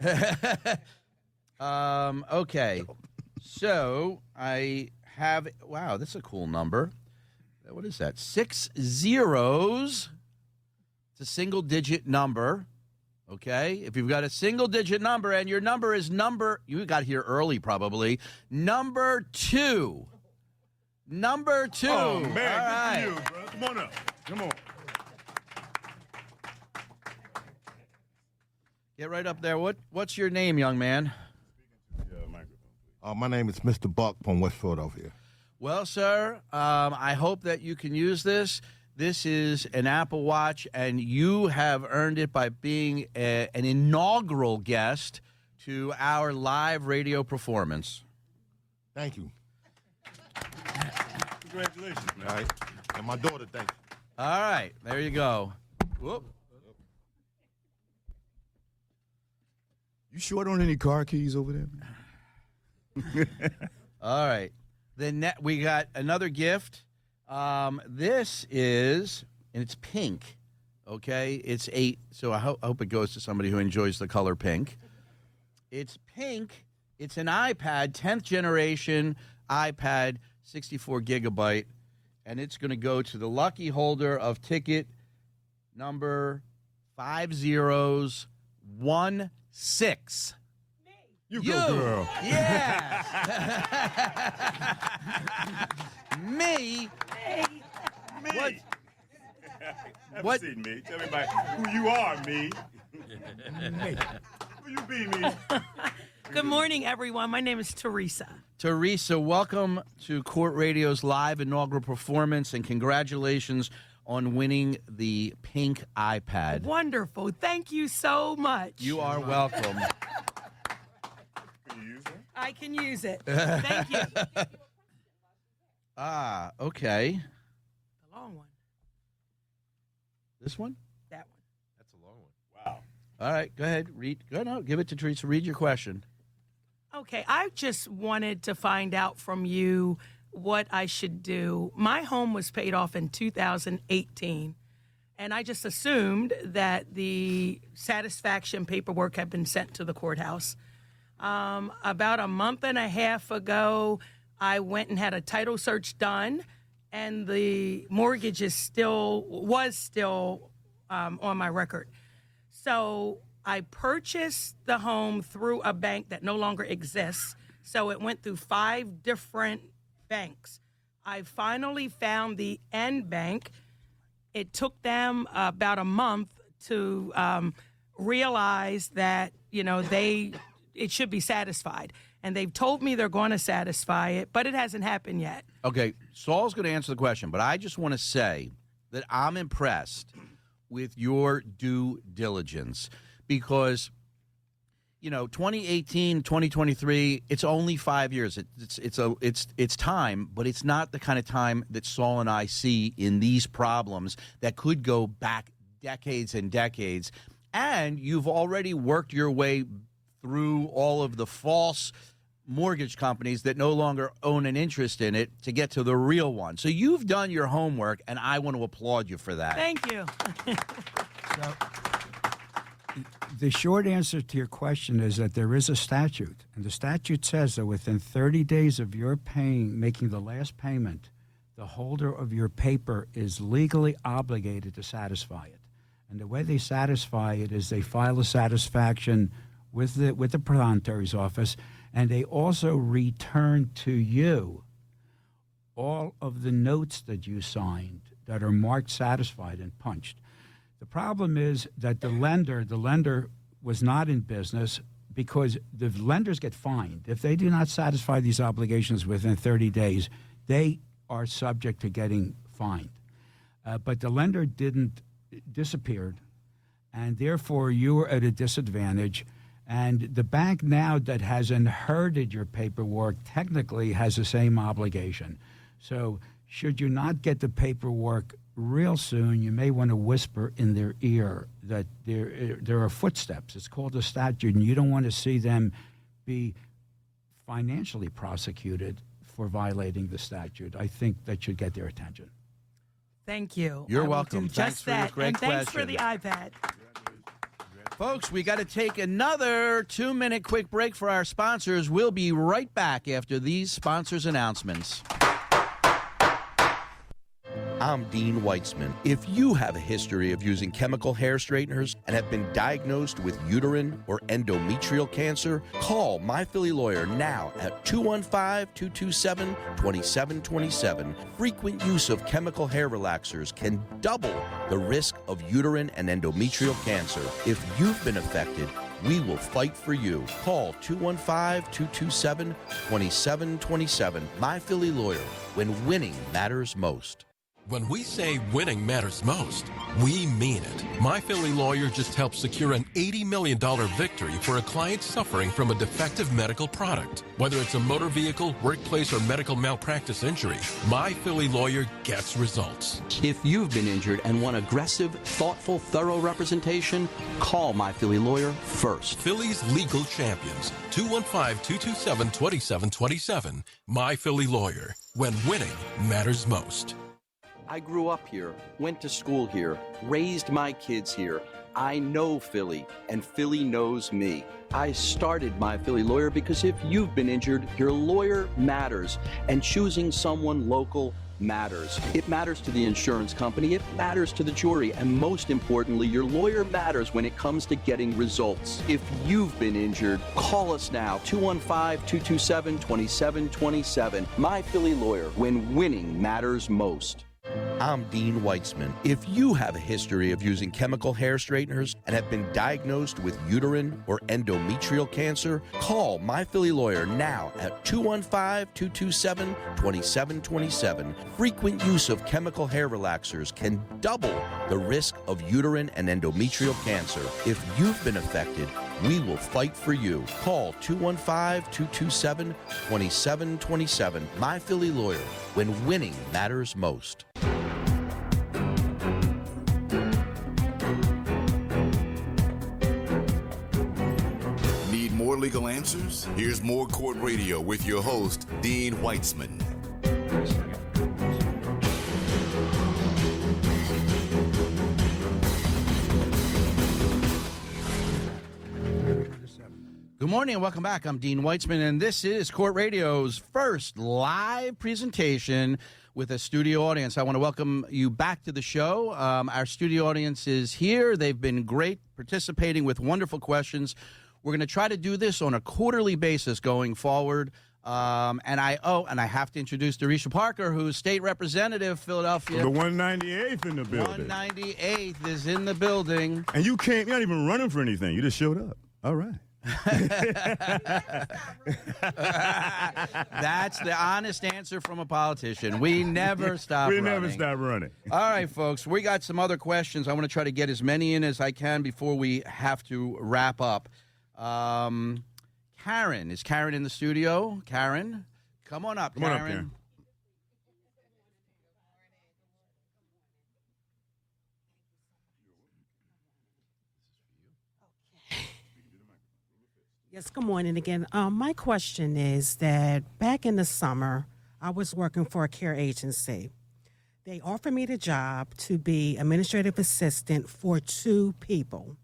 um, okay. So I have, wow, that's a cool number. What is that? Six zeros. It's a single digit number. Okay. If you've got a single digit number and your number is number, you got here early probably, number two. Number two. Oh man, All good right. for you, bro. Come on up. Come on. Get right up there. What What's your name, young man? Yeah. Uh, my name is Mr. Buck from West Philadelphia. Well, sir, um, I hope that you can use this. This is an Apple Watch, and you have earned it by being a, an inaugural guest to our live radio performance. Thank you. Congratulations, man. All right. And my daughter, thank you. All right, there you go. Whoop. You short on any car keys over there? All right. Then ne- we got another gift. Um, this is, and it's pink. Okay, it's eight. So I, ho- I hope it goes to somebody who enjoys the color pink. It's pink. It's an iPad, 10th generation iPad, 64 gigabyte, and it's going to go to the lucky holder of ticket number five zeros one six. You You. go, girl. Yeah. Me. Me. What? Have What? a seat, me. Tell everybody who you are, me. who you be, me? Good morning, everyone. My name is Teresa. Teresa, welcome to Court Radio's live inaugural performance, and congratulations on winning the pink iPad. Wonderful. Thank you so much. You are welcome. Can you use it? I can use it. Thank you. The ah, okay. The long one. This one? That one. That's a long one. Wow. All right, go ahead. Read. Go no, give it to Teresa. Read your question. Okay, I just wanted to find out from you what I should do. My home was paid off in 2018, and I just assumed that the satisfaction paperwork had been sent to the courthouse. Um, about a month and a half ago, I went and had a title search done, and the mortgage is still was still um, on my record. So I purchased the home through a bank that no longer exists. So it went through five different banks. I finally found the N Bank. It took them about a month to um, realize that you know they it should be satisfied, and they've told me they're going to satisfy it, but it hasn't happened yet. Okay, Saul's going to answer the question, but I just want to say that I'm impressed with your due diligence because you know 2018 2023 it's only 5 years it, it's it's a it's it's time but it's not the kind of time that Saul and I see in these problems that could go back decades and decades and you've already worked your way through all of the false mortgage companies that no longer own an interest in it to get to the real one. So you've done your homework, and I want to applaud you for that. Thank you. The short answer to your question is that there is a statute, and the statute says that within 30 days of your paying, making the last payment, the holder of your paper is legally obligated to satisfy it. And the way they satisfy it is they file a satisfaction with the with the prothonotary's office, and they also return to you all of the notes that you signed that are marked satisfied and punched. The problem is that the lender, the lender was not in business because the lenders get fined. If they do not satisfy these obligations within 30 days, they are subject to getting fined. Uh, but the lender didn't disappeared, and therefore you are at a disadvantage. And the bank now that has inherited your paperwork technically has the same obligation. So, should you not get the paperwork real soon, you may want to whisper in their ear that there there are footsteps. It's called a statute, and you don't want to see them be financially prosecuted for violating the statute. I think that should get their attention. Thank you. You're I welcome. do Thanks just for your that. great and thanks for the question. iPad. Folks, we got to take another two minute quick break for our sponsors. We'll be right back after these sponsors' announcements. I'm Dean Weitzman. If you have a history of using chemical hair straighteners and have been diagnosed with uterine or endometrial cancer, call My Philly Lawyer now at 215 227 2727. Frequent use of chemical hair relaxers can double the risk of uterine and endometrial cancer. If you've been affected, we will fight for you. Call 215 227 2727. My Philly Lawyer, when winning matters most. When we say winning matters most, we mean it. My Philly lawyer just helped secure an $80 million victory for a client suffering from a defective medical product. Whether it's a motor vehicle, workplace, or medical malpractice injury, My Philly lawyer gets results. If you've been injured and want aggressive, thoughtful, thorough representation, call My Philly Lawyer first. Philly's legal champions. 215-227-2727. My Philly lawyer. When winning matters most. I grew up here, went to school here, raised my kids here. I know Philly, and Philly knows me. I started my Philly lawyer because if you've been injured, your lawyer matters, and choosing someone local matters. It matters to the insurance company, it matters to the jury, and most importantly, your lawyer matters when it comes to getting results. If you've been injured, call us now 215 227 2727. My Philly lawyer, when winning matters most. I'm Dean Weitzman. If you have a history of using chemical hair straighteners and have been diagnosed with uterine or endometrial cancer, call My Philly Lawyer now at 215 227 2727. Frequent use of chemical hair relaxers can double the risk of uterine and endometrial cancer. If you've been affected, we will fight for you. Call 215 227 2727. My Philly Lawyer, when winning matters most. Need more legal answers? Here's more Court Radio with your host, Dean Weitzman. Good morning and welcome back. I'm Dean Weitzman, and this is Court Radio's first live presentation with a studio audience. I want to welcome you back to the show. Um, our studio audience is here. They've been great, participating with wonderful questions. We're going to try to do this on a quarterly basis going forward. Um, and I oh, and I have to introduce Darisha Parker, who's state representative, Philadelphia. The 198th in the building. 198th is in the building. And you can't, you're not even running for anything. You just showed up. All right. That's the honest answer from a politician. We never stop. we running. never stop running. All right, folks. We got some other questions. I want to try to get as many in as I can before we have to wrap up. Um, Karen is Karen in the studio? Karen, come on up, Come on up, Karen. Yes, good morning again. Um, my question is that back in the summer, I was working for a care agency. They offered me the job to be administrative assistant for two people.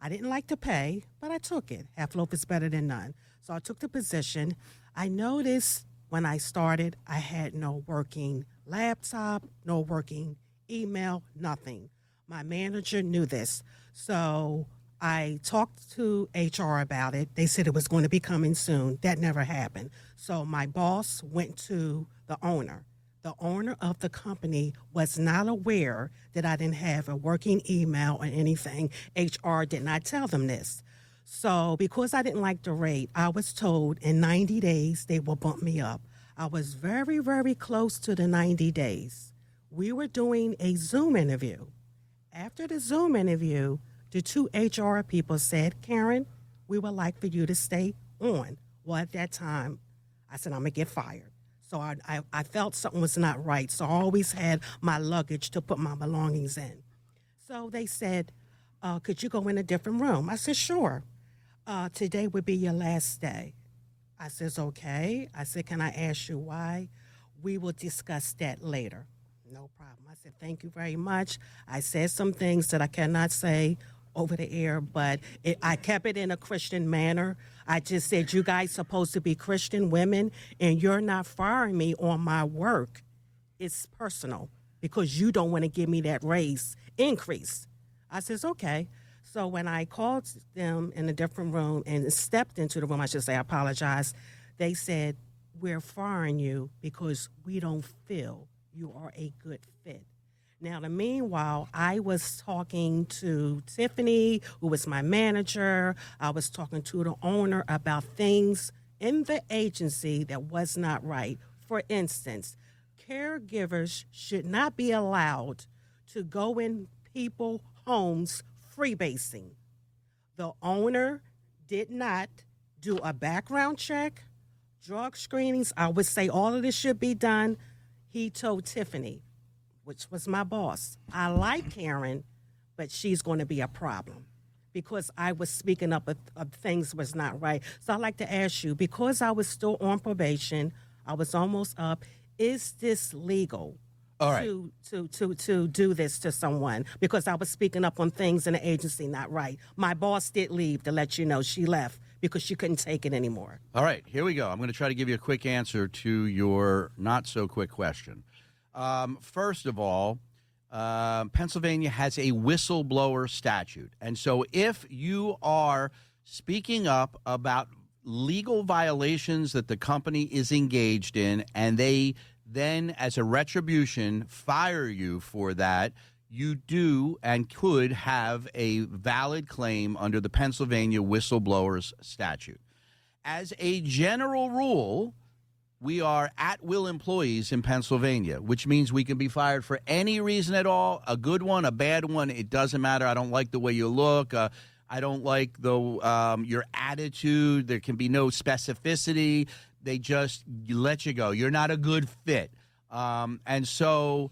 I didn't like the pay, but I took it. Half loaf is better than none. So I took the position. I noticed when I started, I had no working laptop, no working email, nothing. My manager knew this. So I talked to HR about it. They said it was going to be coming soon. That never happened. So my boss went to the owner. The owner of the company was not aware that I didn't have a working email or anything. HR did not tell them this. So, because I didn't like the rate, I was told in 90 days they will bump me up. I was very, very close to the 90 days. We were doing a Zoom interview. After the Zoom interview, the two HR people said, Karen, we would like for you to stay on. Well, at that time, I said, I'm going to get fired. So I, I, I felt something was not right. So I always had my luggage to put my belongings in. So they said, uh, Could you go in a different room? I said, Sure. Uh, today would be your last day. I says, Okay. I said, Can I ask you why? We will discuss that later. No problem. I said, Thank you very much. I said some things that I cannot say over the air, but it, I kept it in a Christian manner. I just said, You guys supposed to be Christian women, and you're not firing me on my work. It's personal. because you don't want to give me that raise increase. I says, okay. So when I called them in a different room and stepped into the room, I should say, I apologize. They said, we're firing you because we don't feel you are a good fit. Now, the meanwhile, I was talking to Tiffany, who was my manager. I was talking to the owner about things in the agency that was not right. For instance, caregivers should not be allowed to go in people homes freebasing. The owner did not do a background check, drug screenings. I would say all of this should be done. He told Tiffany, which was my boss, I like Karen, but she's going to be a problem because I was speaking up of, of things was not right. So I'd like to ask you, because I was still on probation, I was almost up, is this legal? All right. To, to, to, to do this to someone because I was speaking up on things in the agency not right. My boss did leave to let you know she left because she couldn't take it anymore. All right, here we go. I'm going to try to give you a quick answer to your not so quick question. Um, first of all, um, Pennsylvania has a whistleblower statute. And so if you are speaking up about legal violations that the company is engaged in and they then, as a retribution, fire you for that, you do and could have a valid claim under the Pennsylvania whistleblowers statute. As a general rule, we are at will employees in Pennsylvania, which means we can be fired for any reason at all a good one, a bad one. It doesn't matter. I don't like the way you look. Uh, I don't like the um, your attitude. There can be no specificity. They just let you go. You're not a good fit. Um, and so,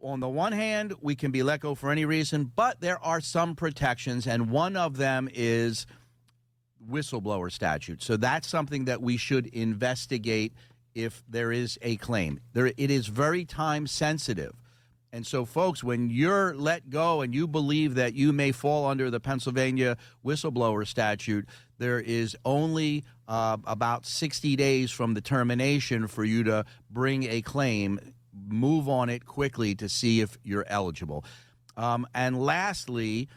on the one hand, we can be let go for any reason, but there are some protections, and one of them is whistleblower statute. So that's something that we should investigate if there is a claim. There, it is very time sensitive. And so, folks, when you're let go and you believe that you may fall under the Pennsylvania whistleblower statute, there is only uh, about 60 days from the termination for you to bring a claim. Move on it quickly to see if you're eligible. Um, and lastly,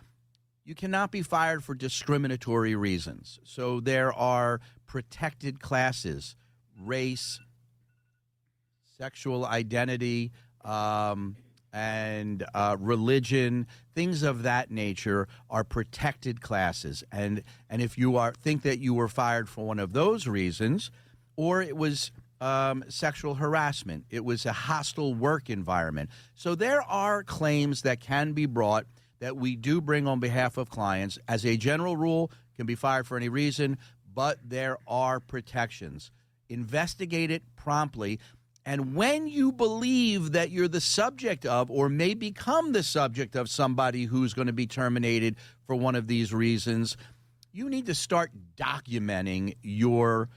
you cannot be fired for discriminatory reasons. So there are protected classes, race, sexual identity, um, and uh, religion, things of that nature are protected classes. And and if you are think that you were fired for one of those reasons, or it was um, sexual harassment, it was a hostile work environment. So there are claims that can be brought that we do bring on behalf of clients. As a general rule, can be fired for any reason, but there are protections. Investigate it promptly. And when you believe that you're the subject of or may become the subject of somebody who's going to be terminated for one of these reasons, you need to start documenting your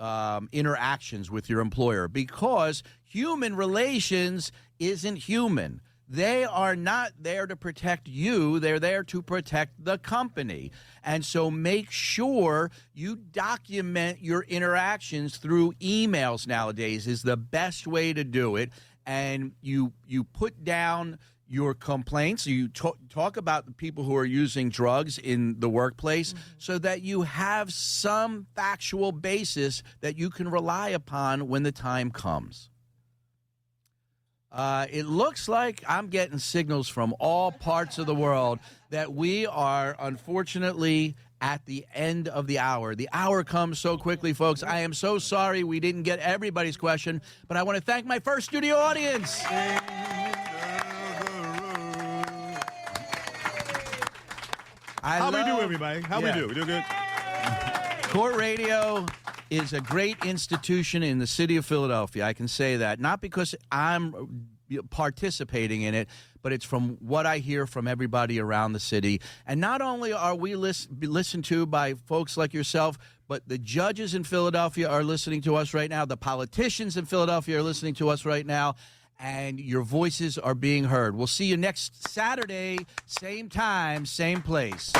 um, interactions with your employer because human relations isn't human. They are not there to protect you, they're there to protect the company. And so make sure you document your interactions through emails nowadays is the best way to do it. And you you put down your complaints. You talk, talk about the people who are using drugs in the workplace mm-hmm. so that you have some factual basis that you can rely upon when the time comes uh, it looks like I'm getting signals from all parts of the world that we are unfortunately at the end of the hour. The hour comes so quickly, folks. I am so sorry we didn't get everybody's question, but I want to thank my first studio audience. I How we do, everybody? How Yeah. we do? We do good? Court Radio is a great institution in the city of Philadelphia. I can say that not because I'm participating in it, but it's from what I hear from everybody around the city. And not only are we lis- be listened to by folks like yourself, but the judges in Philadelphia are listening to us right now. The politicians in Philadelphia are listening to us right now. And your voices are being heard. We'll see you next Saturday, same time, same place.